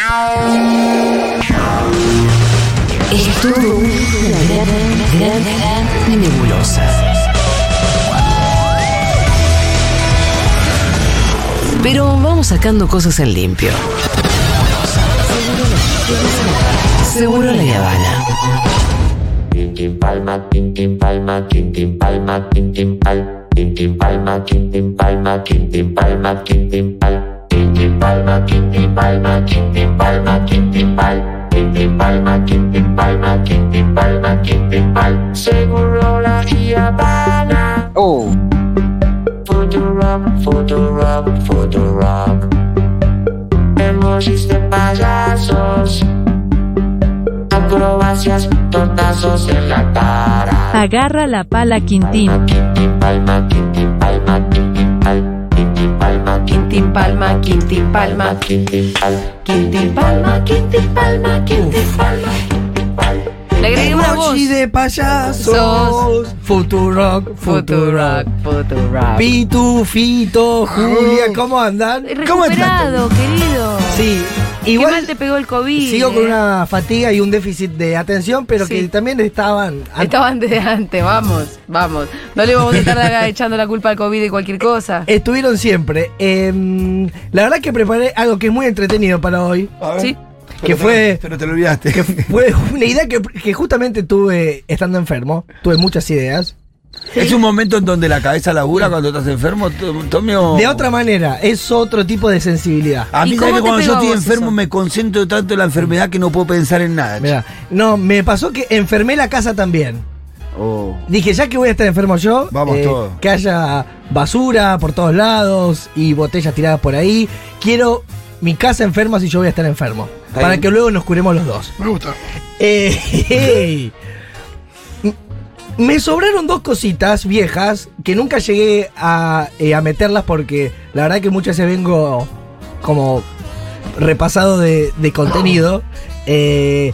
Es todo una gran, gran, nebulosa. Pero vamos sacando cosas en limpio. Seguro la Habana. Tintin palma, tintin palma, tintin palma, tintin pal. Tintin palma, tintin palma, tintin palma, tintin pal. Palma, tintin palma, palma, palma, tintin palma, tintin palma, tintin pal. Seguro la Habana. Oh, Futurock, Futurock, Futurock. Emojis de payasos. Acrobacias, tortazos en la cara. Agarra la pala Quintín. Quintín palma, quintín palma, Quintín Palma, Quintín Palma, quintín pal. Quintín Palma, Quintín Palma, Quintín Palma. Le agregué una voz. de payasos. Sos. Futurock, Futurock. Futurock. Pitu, Fito, Julia, ¿cómo andan? ¿Cómo Recuperado, querido. Sí, Qué igual mal te pegó el COVID. sigo con eh. una fatiga y un déficit de atención, pero Sí. que también estaban. Estaban desde antes, vamos, vamos. No le vamos a estar acá echando la culpa al COVID y cualquier cosa. Estuvieron siempre. Em, la verdad que preparé algo que es muy entretenido para hoy. Sí. Que fue, Pero te lo olvidaste. que fue una idea que, que justamente tuve estando enfermo. Tuve muchas ideas. Es un momento en donde la cabeza labura cuando estás enfermo. to- Tomio. De otra manera, es otro tipo de sensibilidad. A ¿Y mí, cómo ¿sabes que te cuando yo estoy enfermo eso? me concentro tanto en la enfermedad que no puedo pensar en nada. Mirá, no, me pasó que enfermé la casa también. Oh. Dije, ya que voy a estar enfermo yo, eh, todos. que haya basura por todos lados y botellas tiradas por ahí. Quiero mi casa enferma si yo voy a estar enfermo. Para que luego nos curemos los dos. Me gusta. Eh, Me sobraron dos cositas viejas que nunca llegué a, eh, a meterlas porque la verdad que muchas veces vengo como repasado de, de contenido. eh,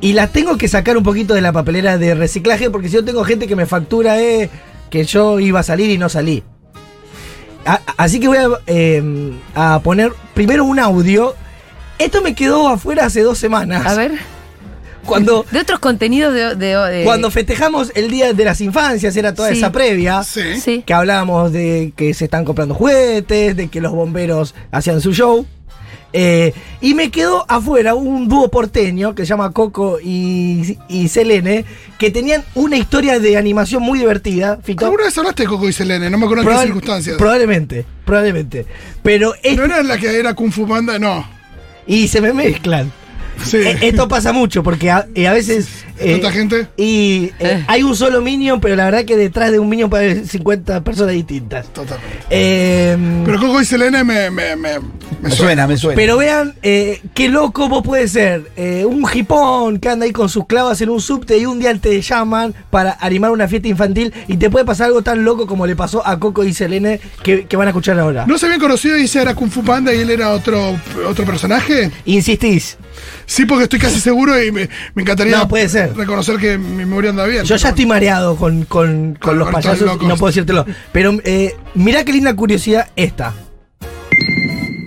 y las tengo que sacar un poquito de la papelera de reciclaje porque si yo tengo gente que me factura eh, que yo iba a salir y no salí. A- así que voy a, eh, a poner primero un audio. Esto me quedó afuera hace dos semanas. A ver. Cuando, De otros contenidos de. de- de- cuando festejamos el Día de las Infancias, era toda Sí. esa previa. Sí. Sí. Que hablábamos de que se están comprando juguetes, de que los bomberos hacían su show. Eh, y me quedó afuera un dúo porteño que se llama Coco y, y Selene, que tenían una historia de animación muy divertida. Fito. ¿Alguna vez hablaste de Coco y Selene? No me acuerdo en qué circunstancias. Probablemente, probablemente. Pero es- ¿No era la que era Kung Fu Panda? No. y se me mezclan. Eh, Esto pasa mucho porque a, a veces. Eh, ¿Tanta gente? Y eh, hay un solo Minion, pero la verdad que detrás de un Minion puede haber 50 personas distintas. Totalmente. Eh, Pero Coco y Selene me, me, me, suena, me suena. pero vean eh, qué loco vos puede ser. eh, un hipón que anda ahí con sus clavas en un subte y un día te llaman para animar una fiesta infantil y te puede pasar algo tan loco como le pasó a Coco y Selene que, que van a escuchar ahora. ¿No se habían conocido y ella era Kung Fu Panda y él era otro, otro personaje? Insistís. Sí, porque estoy casi seguro y me, me encantaría No, puede ser. Reconocer que mi memoria anda bien. Yo ya estoy mareado con, con- con Con- los payasos no puedo decírtelo. Pero eh, mirá qué linda curiosidad esta.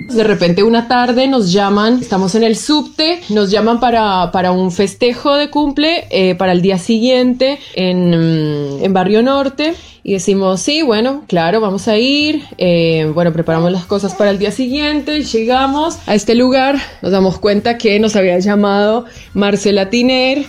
De repente una tarde nos llaman, estamos en el subte, nos llaman para, para un festejo de cumple eh, para el día siguiente en, mm, en Barrio Norte y decimos, sí, bueno, claro, vamos a ir, eh, bueno, preparamos las cosas para el día siguiente, llegamos a este lugar, nos damos cuenta que nos había llamado Marcela Tiner eh,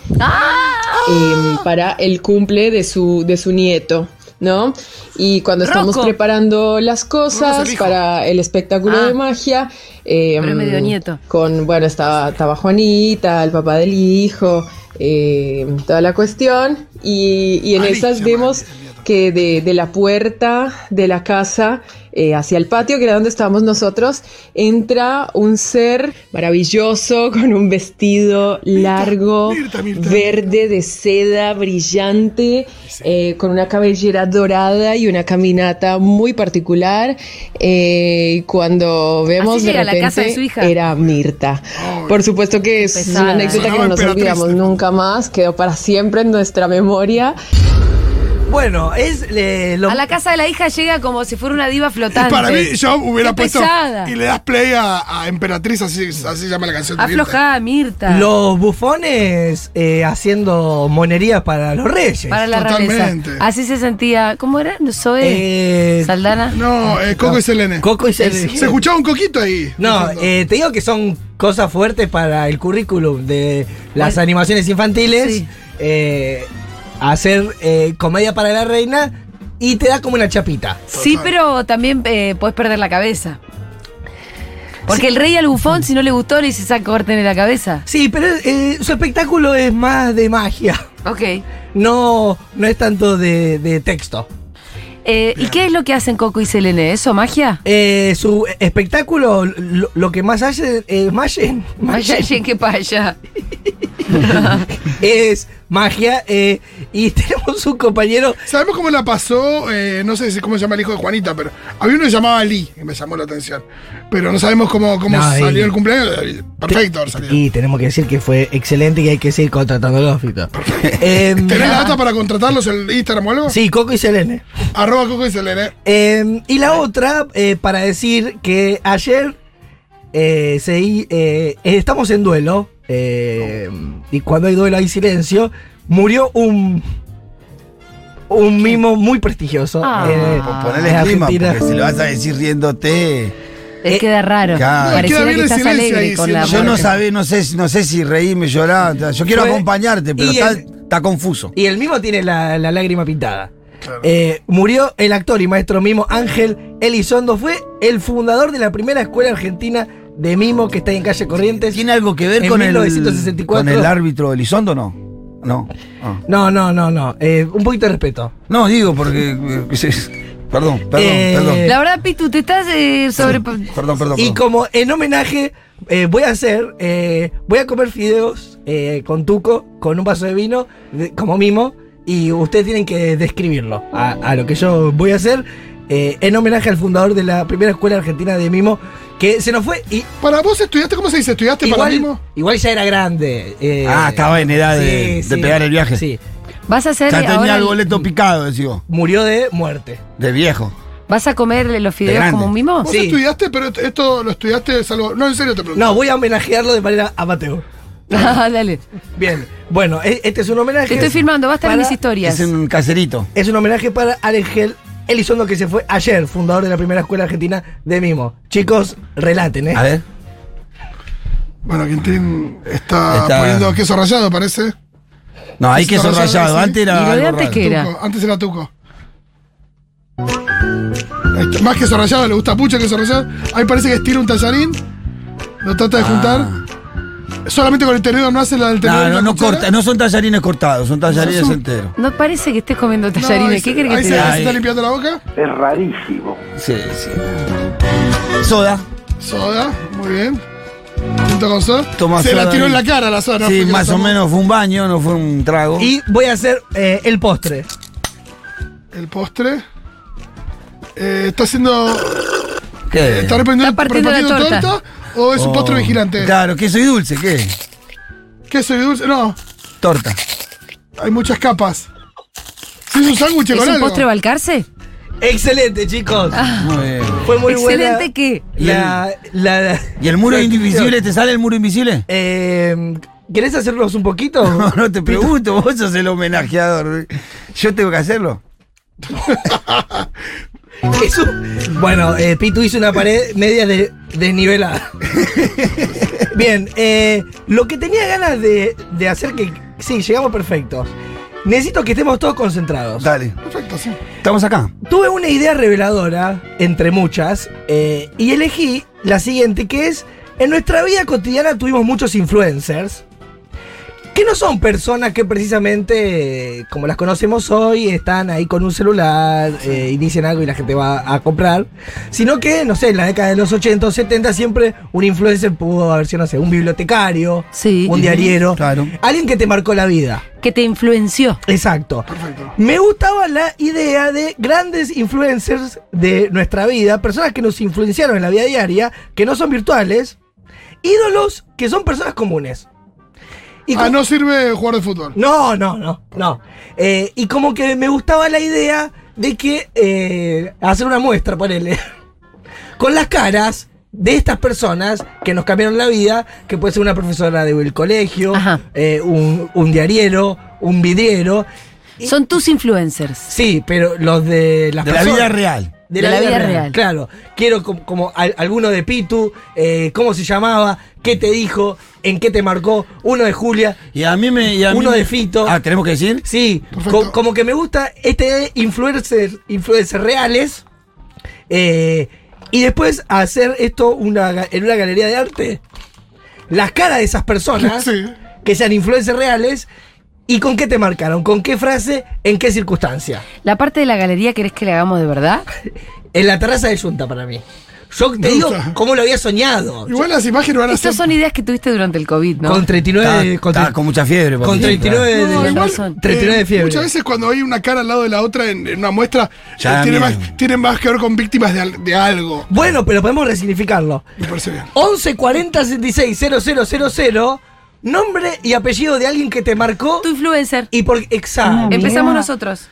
para el cumple de su, de su nieto. ¿No? Y cuando estamos preparando las cosas para el espectáculo Ah. de magia, eh, Pero es medio nieto. Con, bueno, estaba, estaba Juanita, el papá del hijo, eh, toda la cuestión. Y, y en Ali, esas vemos. Que de, de la puerta de la casa eh, hacia el patio, que era donde estábamos nosotros, entra un ser maravilloso con un vestido largo, Mirta, Mirta. verde de seda, brillante, eh, con una cabellera dorada y una caminata muy particular. Eh, y cuando vemos Así de repente casa de su hija. era Mirta. Por supuesto que es Pesada. una anécdota que no nos olvidamos nunca más, quedó para siempre en nuestra memoria. Bueno, es eh, lo A la casa de la hija llega como si fuera una diva flotante. Para mí, yo hubiera Qué puesto. pesada. Y le das play a, a Emperatriz, así, así se llama la canción. de Mirta. Aflojada, Mirta. Los bufones eh, haciendo monerías para los reyes. Para la Totalmente. realeza. Así se sentía. ¿Cómo era? Zoe Eh, Saldana. No, eh, Coco y Selene. Coco y Selene. Se escuchaba un coquito ahí. No, eh, te digo que son cosas fuertes para el currículum de las animaciones infantiles. Sí. eh, hacer eh, comedia para la reina y te da como una chapita. Sí, pero también eh, puedes perder la cabeza. Porque el rey al bufón, si no le gustó, le dice saca corten en la cabeza. Sí, pero eh, su espectáculo es más de magia. Ok. No, no es tanto de, de texto. Eh, ¿Y qué es lo que hacen Coco y Selene? ¿Eso, magia? Eh, su espectáculo, lo, lo que más hace, eh, Vaya, magen- que paya. es magia. eh, y tenemos un compañero. ¿Sabemos cómo la pasó? Eh, no sé si- cómo se llama el hijo de Juanita, pero había uno que llamaba Lee, que me llamó la atención. Pero no sabemos cómo, cómo No, salió el cumpleaños. Perfecto, haber salido. Y tenemos que decir que fue excelente y que hay que seguir contratándolo, Fito. Em, ¿Tenés la data para contratarlos el Instagram o algo? sí, Coco y Selene. Arroba Coco y Selene. Em, y la otra, eh, para decir que ayer eh, se eh, estamos en duelo. Eh, y cuando hay duelo hay silencio. Murió un. Un mimo muy prestigioso. Ah. eh, Ponele en el clima, porque si lo vas a decir riéndote. Eh, queda raro. Claro. Pareciera Queda bien que estás alegre ahí, con la Yo no sabía, no sé, no sé si reírme, llorar. Yo quiero Fue- acompañarte, pero está, el- está confuso. Y el mimo tiene la, la lágrima pintada. Claro. Eh, murió el actor y maestro mimo Ángel Elizondo. Fue el fundador de la primera escuela argentina de mimo que está en calle Corrientes. ¿Tiene algo que ver En con el, 1964. con el árbitro Elizondo no? No. Ah. No, no, no, no. Eh, un poquito de respeto. No, digo porque. eh, Perdón, perdón, Eh, perdón. La verdad, Pitu, te estás eh, sobre. Perdón, perdón. Y como en homenaje, eh, voy a hacer, eh, voy a comer fideos eh, con tuco, con un vaso de vino, de- como mimo, y ustedes tienen que describirlo a, a lo que yo voy a hacer, eh, en homenaje al fundador de la primera escuela argentina de mimo, que se nos fue y Para vos estudiaste, ¿cómo se dice? ¿Estudiaste para igual, mismo? igual ya era grande. eh, Ah, estaba en edad de- de pegar el viaje. Sí, Vas a hacer. Ya tenía ahora el boleto picado, decía. murió de muerte. De viejo. ¿Vas a comer los fideos como un mimo? ¿Vos Sí. estudiaste, pero esto- lo estudiaste salvo. No, en serio te pregunto. No, voy a homenajearlo de manera amateur. Ah, Dale. Bien, bueno, e- este es un homenaje. Te estoy filmando, va a estar en para- mis historias. Es un caserito. Es un homenaje para Ángel Elizondo que se fue ayer, fundador de la primera escuela argentina de mimo. Chicos, relaten, ¿eh? A ver. Bueno, Quintín está, Está- poniendo queso rallado, parece. No, hay Queso queso rallado, sí. Antes ¿Y era. lo de antes qué era? Tuco, Antes era tuco. Más queso rallado, le gusta mucho queso rallado. Ahí parece que estira un tallarín. Lo trata de juntar. Solamente con el tenedor, no hace la del tenedor. No, no, no corta, no son tallarines cortados, son tallarines Son- enteros. No parece que estés comiendo No, tallarines. ahí ¿Qué querés que te se, se está limpiando la boca. Sí, sí. Soda. Soda, muy bien. Junto con soda. Toma se la tiró ahí. en la cara la soda. no sí, más la o tomó. menos fue un baño, no fue un trago. Y voy a hacer eh, el postre. El postre. Eh, está haciendo. ¿Qué? ¿Está Está partiendo la torta. ¿O es un Oh, postre vigilante? Claro, queso y dulce, ¿qué? ¿Queso y dulce? No, Torta. hay muchas capas. Sí, es un sándwich ¿Es con un algo. postre balcarce? Excelente, chicos. Muy bien. Fue muy ¿Excelente buena. qué? La, la- ¿Y el muro la invisible? ¿Te sale el muro invisible? Eh, ¿Querés hacernos un poquito? No, no te pregunto, vos sos el homenajeador. Yo tengo que hacerlo. Es un- Bueno, eh, Pitu hizo una pared media de, desnivelada. Bien, eh, lo que tenía ganas de, de hacer que. Sí, llegamos perfectos. Necesito que estemos todos concentrados. Dale. Perfecto, sí. Estamos acá. Tuve una idea reveladora, entre muchas, eh, y elegí la siguiente, que es, en nuestra vida cotidiana tuvimos muchos influencers, que no son personas que precisamente, como las conocemos hoy, están ahí con un celular eh, y dicen algo y la gente va a comprar, sino que, no sé, en la década de los 80 o 70 siempre un influencer pudo haber sido, no sé, un bibliotecario, Sí. un diariero, Claro. alguien que te marcó la vida. Que te influenció. Exacto. Perfecto. Me gustaba la idea de grandes influencers de nuestra vida, personas que nos influenciaron en la vida diaria, que no son virtuales, ídolos que son personas comunes. Y Ah, no sirve jugar de fútbol. No, no, no, no. Eh, y como que me gustaba la idea de que eh, hacer una muestra, ponele, con las caras de estas personas que nos cambiaron la vida, que puede ser una profesora del colegio, eh, un, un diariero, un vidriero. Son tus influencers. Sí, pero los de las De la personas- vida real. De la, vida, real. Claro. Quiero como, como al- alguno de Pitu, eh, cómo se llamaba, qué te dijo, en qué te marcó, uno de Julia. Y a mí me. y a mí Uno me- de Fito. Ah, ¿tenemos que decir? Sí, co- como que me gusta este influencer, influencers reales. eh, y después hacer esto una, en una galería de arte. Las caras de esas personas Sí. que sean influencers reales. ¿Y con qué te marcaron? ¿Con qué frase? ¿En qué circunstancia? La parte de la galería, ¿querés que le hagamos de verdad? En la terraza de Junta para mí. Yo te Me digo gusta. cómo lo había soñado. Igual las imágenes van a ser. Estas son ideas que tuviste durante el COVID, ¿no? Con 39, Está- con, está tre- con mucha fiebre. con papi. 39 de, No, igual son. 39 de Eh, fiebre. Muchas veces cuando hay una cara al lado de la otra en, en una muestra, Ya eh, da tiene, miedo. más, tiene más que ver con víctimas de, al- de algo. Bueno, pero podemos resignificarlo. Me parece bien. 11 40 66 000 nombre y apellido de alguien que te marcó Tu influencer. y por exacto. Empezamos nosotros.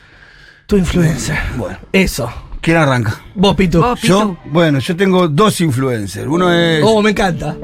Tu influencer. Bueno, Eso. ¿quién arranca? Vos, Pitu. Vos, Yo, Pitu. bueno, yo tengo dos influencers. Uno es. Oh, me encanta.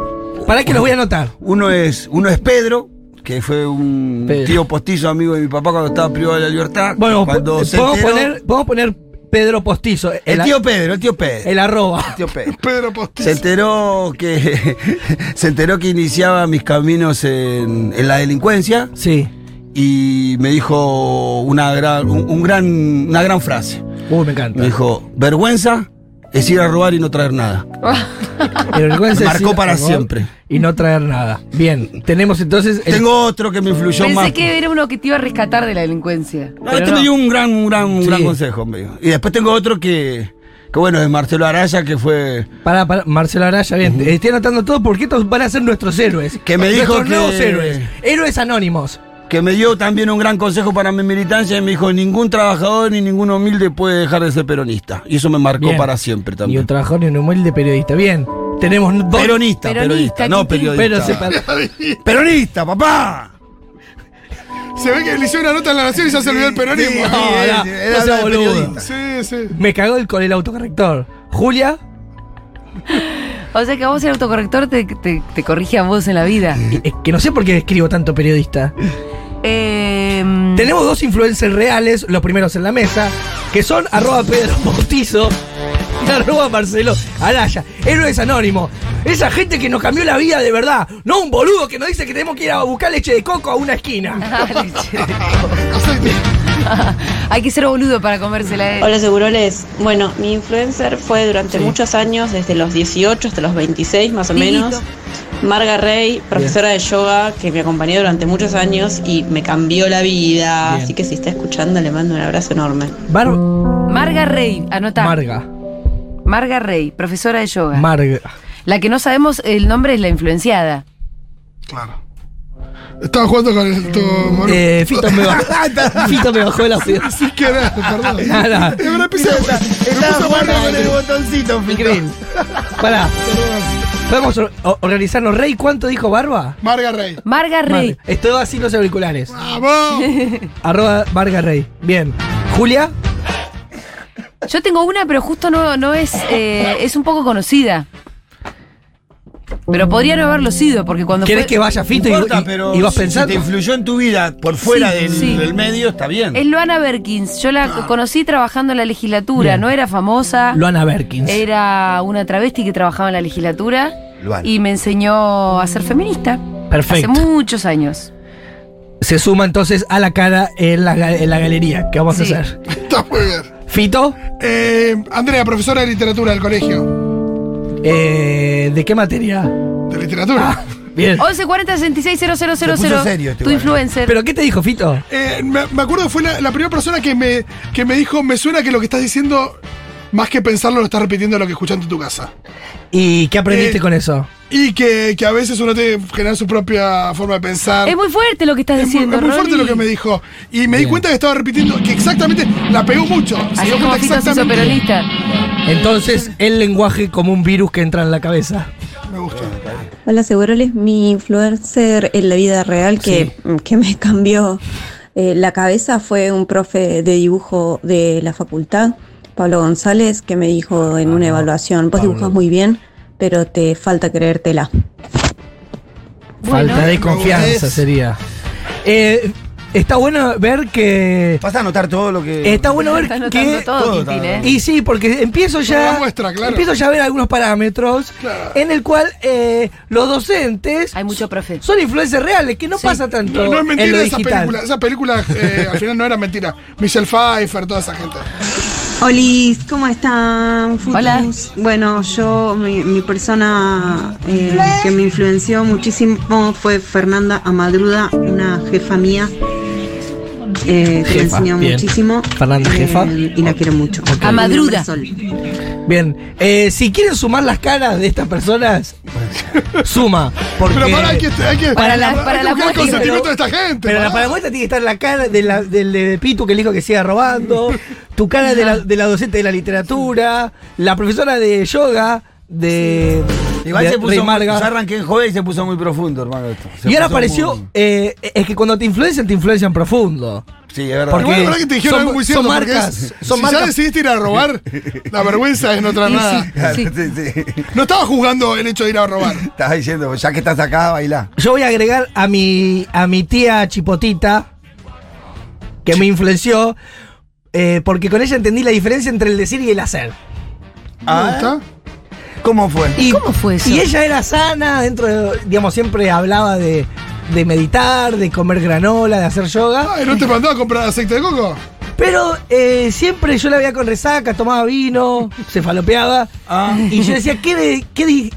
Para que los voy a anotar. Uno es, uno es Pedro, que fue un Pedro. tío postizo amigo de mi papá cuando estaba privado de la libertad. Bueno, cuando se enteró- poner, podemos poner Pedro Postizo. El tío Pedro, el tío Pedro. El arroba. El tío Pedro. Pedro Postizo. Se enteró que se enteró que iniciaba mis caminos en, en la delincuencia Sí. y me dijo una gran, un, un gran, una gran frase. Uy, me encanta. Me dijo, vergüenza es ir a robar y no traer nada. Marcó para siempre. Y no traer nada. Bien, tenemos entonces. el- Tengo otro que me influyó Pensé más. que era uno que te iba a rescatar de la delincuencia. No, este no. me dio un gran, un gran, un Sí. gran consejo. dijo. Y después tengo otro que, que bueno, es Marcelo Araya, que fue... Para, para, Marcelo Araya, bien. Estoy anotando todo porque estos van a ser nuestros héroes. Que me dijo Nuestros que- nuevos héroes. Héroes anónimos. Que me dio también un gran consejo para mi militancia y me dijo, ningún trabajador ni ningún humilde puede dejar de ser peronista. Y eso me marcó Bien. para siempre Ni también. un trabajador ni un humilde periodista. Bien. Tenemos dos. Peronista, Peronista, periodista, no. Pero periodista. se Peronista, papá. Se ve que le hicieron una nota en la nación y ya se olvidó el peronismo. Sí, no era boludo. periodista. Sí, sí. Me cagó el, con el autocorrector. Julia, O sea que a vos el autocorrector te, te- te corrige a vos en la vida. es que no sé por qué escribo tanto periodista. Eh, Tenemos dos influencers reales, los primeros en la mesa, que son arroba Pedro Bautizo arroba Marcelo Araya. Héroes anónimos. Esa gente que nos cambió la vida de verdad. No un boludo que nos dice que tenemos que ir a buscar leche de coco a una esquina. ah, leche de coco. Hay que ser boludo para comérsela. eh. Hola Seguroles. Bueno, mi influencer fue durante muchos años, desde los 18 hasta los 26 más o menos. Marga Rey, profesora de yoga que me acompañó durante muchos años y me cambió la vida. Bien. Así que si está escuchando le mando un abrazo enorme. Bar- Marga Rey, anota. Marga. Marga Rey, profesora de yoga. Marga. la que no sabemos el nombre es la influenciada. Claro. Estaba jugando con el tu Manu. Eh, Fito, me bajó, Fito me bajó el audio. Sin querer, perdón. Nada. Es verdad, empecé a- me puse a jugar con el- botoncito, Increíble. Pará. Podemos organizarnos. Rey, ¿cuánto dijo Barba? Marga Rey. Marga Rey. Estoy así los auriculares. ¡Vamos! Arroba Marga Rey. Bien. Julia. Yo tengo una, pero justo no, no es. eh, es un poco conocida. Pero podría no haberlo sido, porque cuando ¿Querés fue. que vaya Fito y, importa, y- pero y vas si pensando? te influyó en tu vida por fuera Sí, del, sí. del medio, está bien. Es Luana Berkins. Yo la conocí trabajando en la legislatura. Bien. No era famosa. Luana Berkins. Era una travesti que trabajaba en la legislatura. Luana. Y me enseñó a ser feminista. Perfecto. Hace muchos años. Se suma entonces a la cara en la, en la galería. ¿Qué vamos Sí. a hacer? Está muy bien. Fito, Eh, Andrea, profesora de literatura del colegio. eh, ¿de qué materia? De literatura. Bien. 11 40 66 000. Se puso serio este Tu igual. influencer. ¿Pero qué te dijo Fito? Eh, me, me acuerdo que fue la, la primera persona que me, que me dijo, me suena que lo que estás diciendo, más que pensarlo, lo estás repitiendo lo que escuchaste en tu casa. ¿Y qué aprendiste Eh, con eso? Y que, que a veces uno tiene que generar su propia forma de pensar. es muy fuerte lo que estás Es muy, diciendo. es muy fuerte lo que me dijo. Y me di cuenta que estaba repitiendo, que exactamente la pegó mucho. Así como Fito se peronista. Entonces, el lenguaje como un virus que entra en la cabeza. Me gusta. Hola, Seguroles. Mi influencer en la vida real que, que me cambió eh, la cabeza fue un profe de dibujo de la facultad, Pablo González, que me dijo en una evaluación, vos dibujas muy bien, pero te falta creértela. Falta de confianza sería. Eh, está bueno ver que. Vas a anotar todo lo que. Está bueno ver Está anotando que. todo, todo Quintín, está- ¿eh? Y sí, porque empiezo ya. muestra, claro. Empiezo ya a ver algunos parámetros Claro. en el cual eh, los docentes Hay mucho profe. son influencers reales, que no Sí. pasa tanto No, no es en mentira lo esa digital. película. Esa película eh, al final no era mentira. Michelle Pfeiffer, toda esa gente. Olis, ¿cómo están? Futus? Hola. Bueno, yo, mi, mi persona eh, que me influenció muchísimo fue Fernanda Amadruda, una jefa mía. Eh, que me bien. muchísimo. Fernanda, eh, jefa. Y la quiero mucho. Amadruda. Sol. Bien, eh, si quieren sumar las caras de estas personas, suma. Porque, Pero para, hay que, hay que, Para la- hay que para la buscar el muestra, consentimiento de esta gente. Pero la pará. paramuestra tiene que estar la cara de la- del de Pitu que le dijo que siga robando, tu cara de la, de la docente de la literatura, la profesora de yoga de, Igual de se puso. Muy- Marga. Yo arranqué en joven y se puso muy profundo, hermano. Esto. Se Y ahora puso apareció, muy- eh, es que cuando te influencian, te influencian profundo. Sí, es verdad. Porque- verdad que te dijeron son- algo muy son cierto. porque marcas, es- son si marcas- ya decidiste ir a robar, la vergüenza es no traer nada. Sí. sí, sí. No estaba jugando el hecho de ir a robar. Estás diciendo, ya que estás acá, baila. Yo voy a agregar a mi, a mi tía Chipotita, que me influenció, eh, porque con ella entendí la diferencia entre el decir y el hacer. ¿Me gusta? ¿Cómo fue? Y, ¿Cómo fue eso? Y ella era sana, dentro de, digamos, siempre hablaba de, de meditar, de comer granola, de hacer yoga. Ay, ¿no te mandó a comprar aceite de coco? Pero eh, siempre yo la veía con resaca, tomaba vino, se falopeaba. Ah. Y yo decía, ¿qué, de, qué,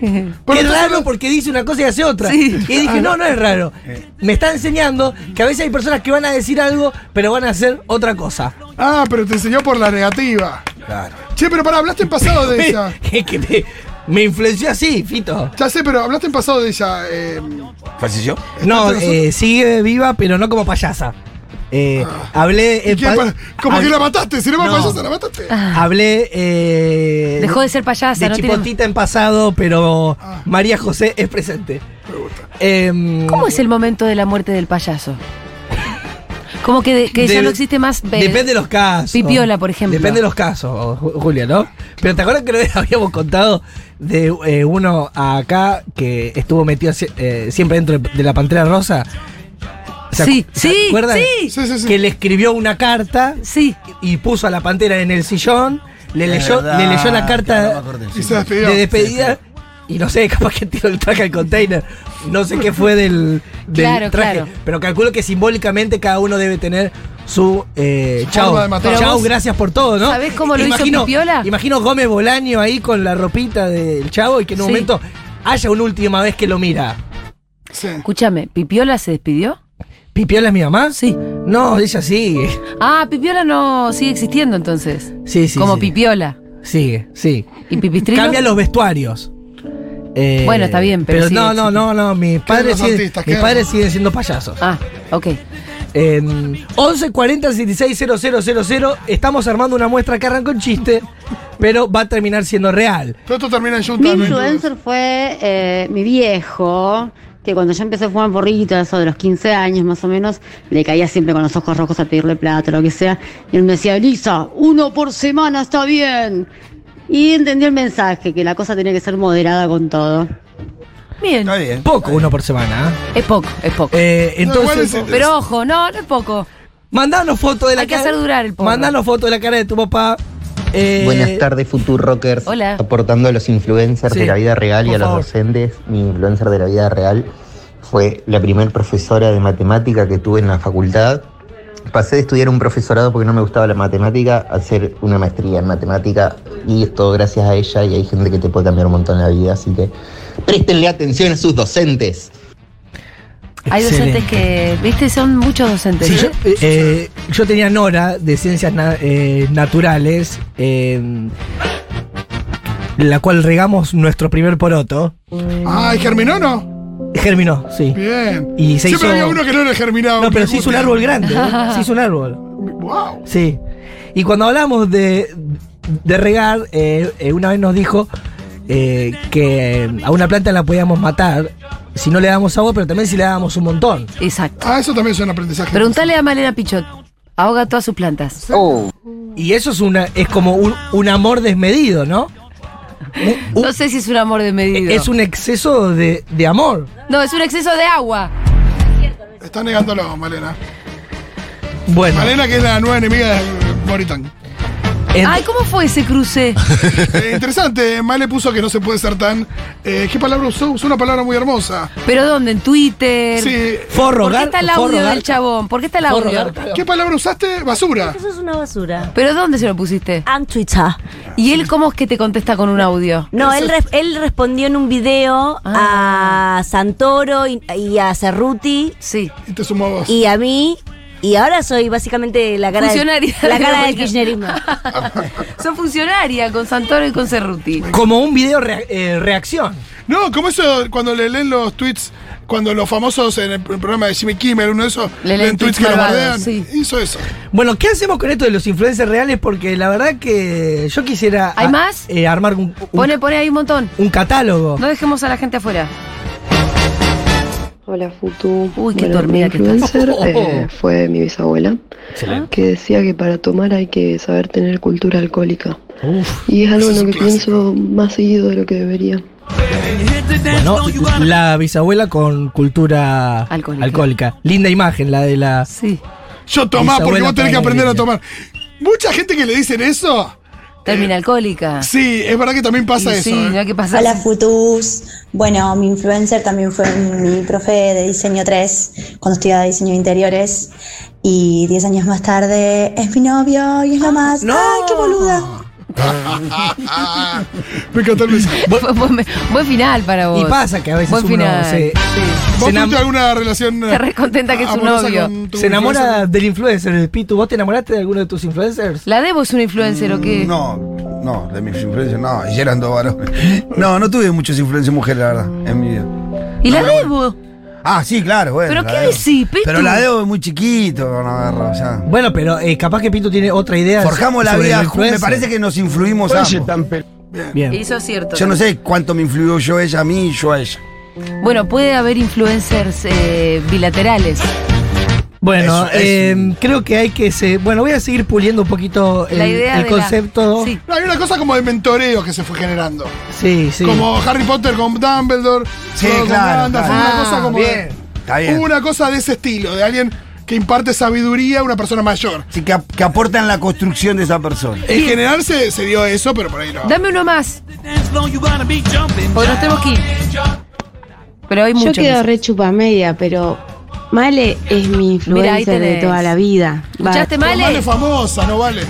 qué raro no- porque dice una cosa y hace otra. Sí. Y dije, no, no es raro. Me está enseñando que a veces hay personas que van a decir algo, pero van a hacer otra cosa. Ah, pero te enseñó por la negativa. Claro. Che, pero para, hablaste en pasado de ella. que que me, me influenció así, Fito. Ya sé, pero hablaste en pasado de ella. eh, ¿Falleció? No, ¿Está entre eh, sigue viva, pero no como payasa. Eh, hablé. ¿y en qué pa- pa- como que la mataste, si no me No. payasa, la mataste. Hablé. eh, Dejó de ser payasa, de no tiene- Chipotita en pasado, pero Ah. María José es presente. Em, ¿Cómo es el momento de la muerte del payaso? Como que, de- que ya no existe más. eh, Depende de los casos. Pipiola, por ejemplo. Depende de los casos, Ju- Julia, ¿no? Pero ¿te acuerdas que vez habíamos contado de eh, uno acá que estuvo metido eh, siempre dentro de la pantera rosa? ¿Se Sí, se sí, acuerdan? sí. Sí, sí, sí. Que le escribió una carta Sí. y puso a la pantera en el sillón, le, leyó, verdad, le leyó la no carta acordé, de despedida. Y no sé, capaz que tiró el traje al container. No sé qué fue del, del Claro, traje. claro. Pero calculo que simbólicamente cada uno debe tener su eh, Pero vos- gracias por todo, ¿no? ¿Sabés cómo lo hizo imagino, Pipiola? Imagino Gómez Bolaño ahí con la ropita del chavo y que en un Sí. momento haya una última vez que lo mira. Sí. Escúchame, ¿Pipiola se despidió? ¿Pipiola es mi mamá? Sí. No, ella sigue. Ah, Pipiola no sigue existiendo entonces. Sí, sí. Como sí. Pipiola. Sigue, sí. ¿Y Pipistrilo? Cambia los vestuarios. Eh, Bueno, está bien, pero sigue no, no, no, no. Mis padres, siguen, artistas, mis padres siguen siendo payasos. Ah, ok. En 11 40 66 000 estamos armando una muestra que arrancó en chiste, pero va a terminar siendo real. Pero esto termina en Mi hay dudas. influencer fue eh, mi viejo, que cuando yo empecé a fumar porrito, eso de los 15 años más o menos, le caía siempre con los ojos rojos a pedirle plata, lo que sea. Y él me decía, Elisa, uno por semana está bien. Y entendí el mensaje, que la cosa tenía que ser moderada con todo. Bien. Está bien. Poco uno por semana. ¿eh? Es poco, es poco. Eh, entonces, Pero ojo, no, no es poco. mandanos foto de la Hay que cara. hacer durar el porro. Mandanos foto de la cara de tu papá. Eh, Buenas tardes, Futurockers. Hola. Aportando a los influencers Sí, de la vida real y a los favor. docentes, mi influencer de la vida real fue la primer profesora de matemática que tuve en la facultad. Pasé de estudiar un profesorado porque no me gustaba la matemática a hacer una maestría en matemática y es todo gracias a ella y hay gente que te puede cambiar un montón la vida, así que préstenle atención a sus docentes. Hay excelente. docentes que, viste, son muchos docentes. Sí, ¿eh? yo, eh, yo tenía Nora de Ciencias Na- eh, Naturales, eh, la cual regamos nuestro primer poroto. Ah, ¿y germinó no? Germinó, sí. Bien. Y se Siempre hizo- había uno que no era germinado. No, pero sí hizo un árbol grande. ¿eh? Sí hizo un árbol. Wow. Sí. Y cuando hablamos de, de regar, eh, eh, una vez nos dijo eh, que a una planta la podíamos matar si no le damos agua, pero también si le damos un montón. Exacto. Ah, eso también es un aprendizaje. Preguntale a Malena Pichot. Ahoga todas sus plantas. Y eso es una es como un, un amor desmedido, ¿no? No sé si es un amor de medida. es un exceso de, de amor. No, es un exceso de agua. Está negándolo, Malena. Bueno, Malena, que es la nueva enemiga de Moritán. En- Ay, ¿cómo fue ese cruce? Eh, interesante, Male puso que no se puede ser tan. eh, ¿Qué palabra usó? Usó una palabra muy hermosa. ¿Pero dónde? ¿En Twitter? Sí. forro, ¿Por qué está el audio del chabón? ¿Por qué está el audio? ¿Qué palabra usaste? Basura. Eso es una basura. ¿Pero dónde se lo pusiste? En Twitter. ¿Y él cómo es que te contesta con un audio? No, él, res- él respondió en un video Ah. a Santoro y, y a Cerruti Sí. Y te sumó vos. y a mí. Y ahora soy básicamente la cara, del- Funcionaria. la cara del kirchnerismo. Son funcionaria con Santoro y con Cerruti. como un video eh, reacción. No, como eso cuando le leen los tweets, cuando los famosos en el programa de Jimmy Kimmel, uno de esos, Le leen tweets que lo bardean. sí. Hizo eso. Bueno, ¿qué hacemos con esto de los influencers reales? Porque la verdad que yo quisiera ¿Hay a- más? eh, armar un, un- Pone, pone ahí un montón. un catálogo. No dejemos a la gente afuera. Hola Futu. Uy, qué Bueno, mi dormida que influencer estás. eh, fue mi bisabuela, que decía que para tomar hay que saber tener cultura alcohólica. y es algo en lo que pienso más seguido de lo que debería. Bueno, la bisabuela con cultura Alcohólica. alcohólica. Linda imagen, la de la. Sí. Yo tomá porque vos tenés que aprender a tomar. Mucha gente que le dicen eso. Termina alcohólica. Sí, es verdad que también pasa Y eso. sí, ¿eh? no pasar. Hola Futus. Bueno, mi influencer también fue mi profe de diseño 3 cuando estudiaba diseño de interiores. Y 10 años más tarde es mi novio y es lo más. ¡No! ¡Ay, qué boluda! Me encantó el mensaje. Buen, buen final para vos. Y pasa que a veces Buen uno final. se, Sí. ¿Vos tuviste alguna relación Está re contenta que es su amorosa novio. se enamora influencer? del influencer. Pitu, ¿vos te enamoraste de alguno de tus influencers? ¿La Debo es un influencer o qué? No, no, de mis influencias no, y eran dos varones. No, no tuve muchas influencias mujeres, la verdad, en mi vida. ¿Y la Debo? Ah, sí, claro, bueno. ¿Pero qué decís, Pitu? Pero la debo es muy chiquito, no agarro, o sea. Bueno, pero eh, capaz que Pitu tiene otra idea. Forjamos la sobre vida el me influencer. parece que nos influimos ambos. Bien. Eso es cierto. Yo no sé cuánto me influyó yo ella a mí y yo a ella. Bueno, puede haber influencers eh, bilaterales. Bueno, Eso, eso. eh, creo que hay que se. Bueno, voy a seguir puliendo un poquito el, La idea el de la- concepto. Sí. No, hay una cosa como de mentoreo que se fue generando. sí, sí. Como Harry Potter con Dumbledore. Sí, Frodo con claro, claro. Una Ah, cosa como bien. de- Está bien. Una cosa de ese estilo, de alguien que imparte sabiduría a una persona mayor. Sí, que, ap- que aportan la construcción de esa persona. En general se, se dio eso, pero por ahí no. Dame uno más. Porque nos tenemos que ir. Pero hay Yo muchos. quedo re chupa media, pero Male es mi influencer de toda la vida. ¿Escuchaste, Male? Male es famosa, no vale.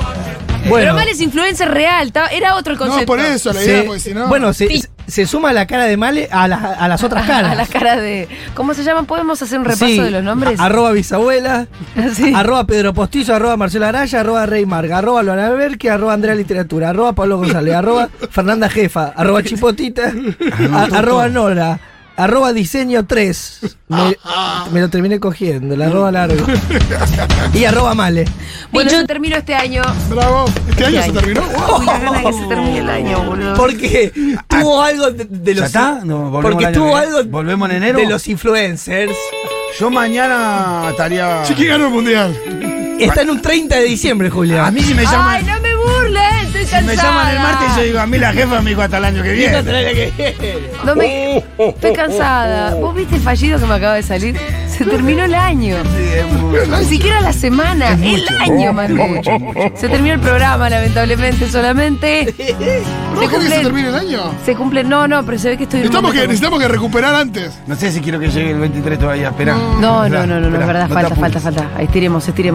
bueno, Pero Male es influencer real. Era otro el No, concepto. por eso la idea, se- porque si no. bueno se, Sí. se- se suma la cara de Male a, las- a las otras caras. A las caras de. ¿Cómo se llaman? ¿Podemos hacer un repaso Sí, de los nombres? Arroba bisabuela, Sí. arroba Pedro Postizo, arroba Marcela Araya, arroba Rey Marga, arroba Luana Berque, arroba Andrea Literatura, arroba Pablo González, arroba Fernanda Jefa, arroba Chipotita, a- arroba Nora, arroba Diseño 3. Me, me lo terminé cogiendo, la arroba largo. Y arroba Male. Bueno, yo termino este año. Bravo. ¿Este año se año. terminó? Uy, la gana que se termine el año, boludo. Porque tuvo algo de, de ¿Ya los. está? No, volvemos porque tuvo que- algo ¿Volvemos en enero? de los influencers. Yo mañana estaría. Chiqui ganó el mundial. Está en un 30 de diciembre, Julián. A mí si me llaman. Ay, no si me llaman el martes, yo digo, a mí la jefa me dijo hasta el año que viene. No me... Estoy cansada. ¿Vos viste el fallido que me acaba de salir? Se terminó el año. Ni siquiera la semana, el año, mandé. Se terminó el programa, lamentablemente, solamente. ¿Cómo que se termine el año? Se cumple, no, no, pero se ve que estoy Necesitamos que, necesitamos que recuperar antes. No sé si quiero que llegue el 23 todavía, espera. No, no, no, no, no, es verdad, falta, falta, falta. Estiremos, estiremos.